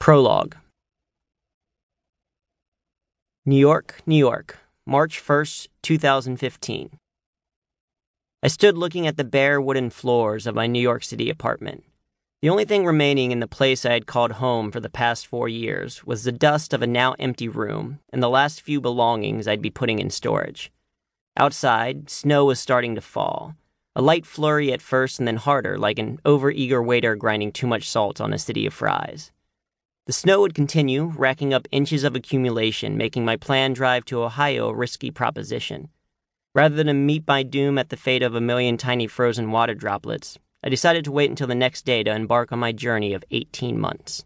Prologue New York, New York, March 1st, 2015. I stood looking at the bare wooden floors of my New York City apartment. The only thing remaining in the place I had called home for the past four years was the dust of a now empty room and the last few belongings I'd be putting in storage. Outside, snow was starting to fall. A light flurry at first and then harder, like an overeager waiter grinding too much salt on a city of fries. The snow would continue, racking up inches of accumulation, making my planned drive to Ohio a risky proposition. Rather than meet my doom at the fate of a million tiny frozen water droplets, I decided to wait until the next day to embark on my journey of 18 months.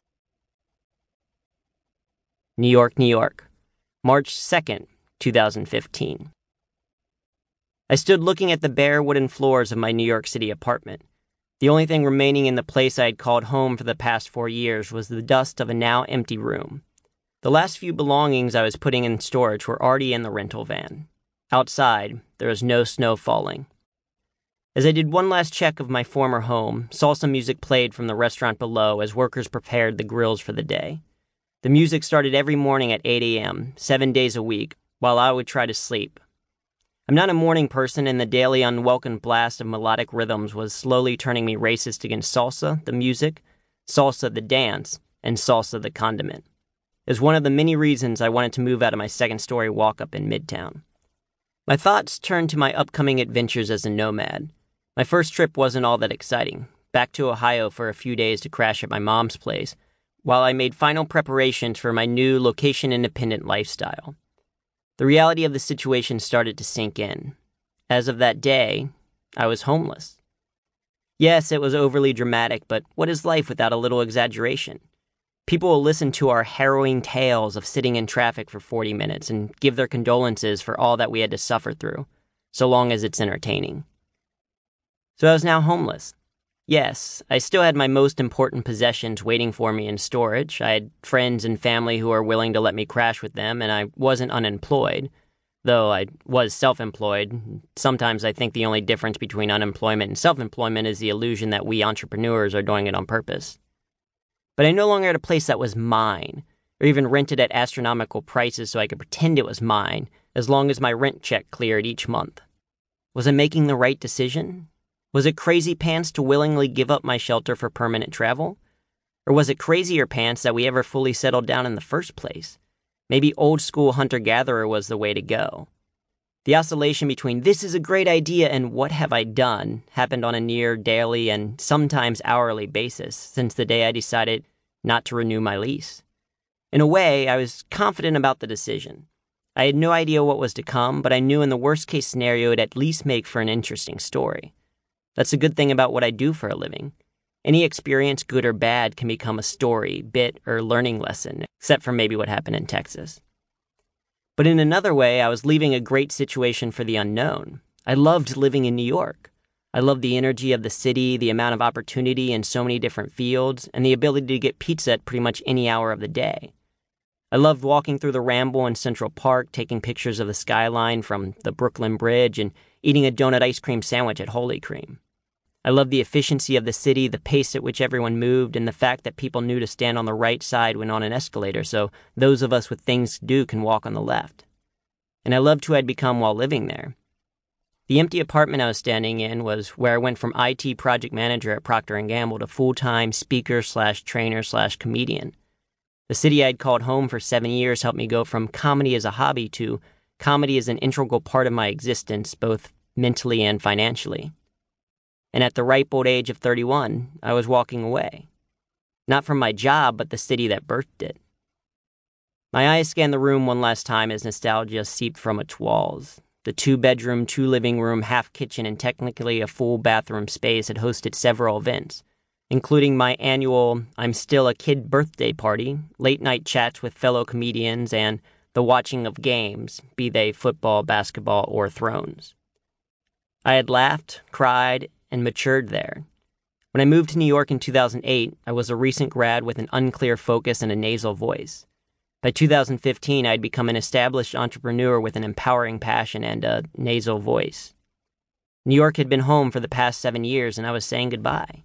New York, New York, March 2nd, 2015. I stood looking at the bare wooden floors of my New York City apartment. The only thing remaining in the place I had called home for the past four years was the dust of a now empty room. The last few belongings I was putting in storage were already in the rental van. Outside, there was no snow falling. As I did one last check of my former home, salsa music played from the restaurant below as workers prepared the grills for the day. The music started every morning at 8 a.m., seven days a week, while I would try to sleep, I'm not a morning person, and the daily unwelcome blast of melodic rhythms was slowly turning me racist against salsa, the music, salsa, the dance, and salsa, the condiment. It was one of the many reasons I wanted to move out of my second story walk up in Midtown. My thoughts turned to my upcoming adventures as a nomad. My first trip wasn't all that exciting, back to Ohio for a few days to crash at my mom's place, while I made final preparations for my new location independent lifestyle. The reality of the situation started to sink in. As of that day, I was homeless. Yes, it was overly dramatic, but what is life without a little exaggeration? People will listen to our harrowing tales of sitting in traffic for 40 minutes and give their condolences for all that we had to suffer through, so long as it's entertaining. So I was now homeless, Yes, I still had my most important possessions waiting for me in storage. I had friends and family who were willing to let me crash with them, and I wasn't unemployed. Though I was self employed, sometimes I think the only difference between unemployment and self employment is the illusion that we entrepreneurs are doing it on purpose. But I no longer had a place that was mine, or even rented at astronomical prices so I could pretend it was mine, as long as my rent check cleared each month. Was I making the right decision? Was it crazy pants to willingly give up my shelter for permanent travel? Or was it crazier pants that we ever fully settled down in the first place? Maybe old school hunter gatherer was the way to go. The oscillation between this is a great idea and what have I done happened on a near daily and sometimes hourly basis since the day I decided not to renew my lease. In a way, I was confident about the decision. I had no idea what was to come, but I knew in the worst case scenario it'd at least make for an interesting story. That's a good thing about what I do for a living. Any experience, good or bad, can become a story, bit, or learning lesson, except for maybe what happened in Texas. But in another way, I was leaving a great situation for the unknown. I loved living in New York. I loved the energy of the city, the amount of opportunity in so many different fields, and the ability to get pizza at pretty much any hour of the day. I loved walking through the Ramble in Central Park, taking pictures of the skyline from the Brooklyn Bridge, and eating a donut ice cream sandwich at Holey Cream. I loved the efficiency of the city, the pace at which everyone moved, and the fact that people knew to stand on the right side when on an escalator, so those of us with things to do can walk on the left. And I loved who I'd become while living there. The empty apartment I was standing in was where I went from IT project manager at Procter & Gamble to full-time speaker slash trainer slash comedian. The city I'd called home for seven years helped me go from comedy as a hobby to comedy as an integral part of my existence, both mentally and financially and at the ripe old age of 31, I was walking away. Not from my job, but the city that birthed it. My eyes scanned the room one last time as nostalgia seeped from its walls. The two bedroom, two living room, half kitchen, and technically a full bathroom space had hosted several events, including my annual I'm Still a Kid birthday party, late night chats with fellow comedians, and the watching of games, be they football, basketball, or thrones. I had laughed, cried, and matured there. When I moved to New York in 2008, I was a recent grad with an unclear focus and a nasal voice. By 2015, I'd become an established entrepreneur with an empowering passion and a nasal voice. New York had been home for the past seven years, and I was saying goodbye.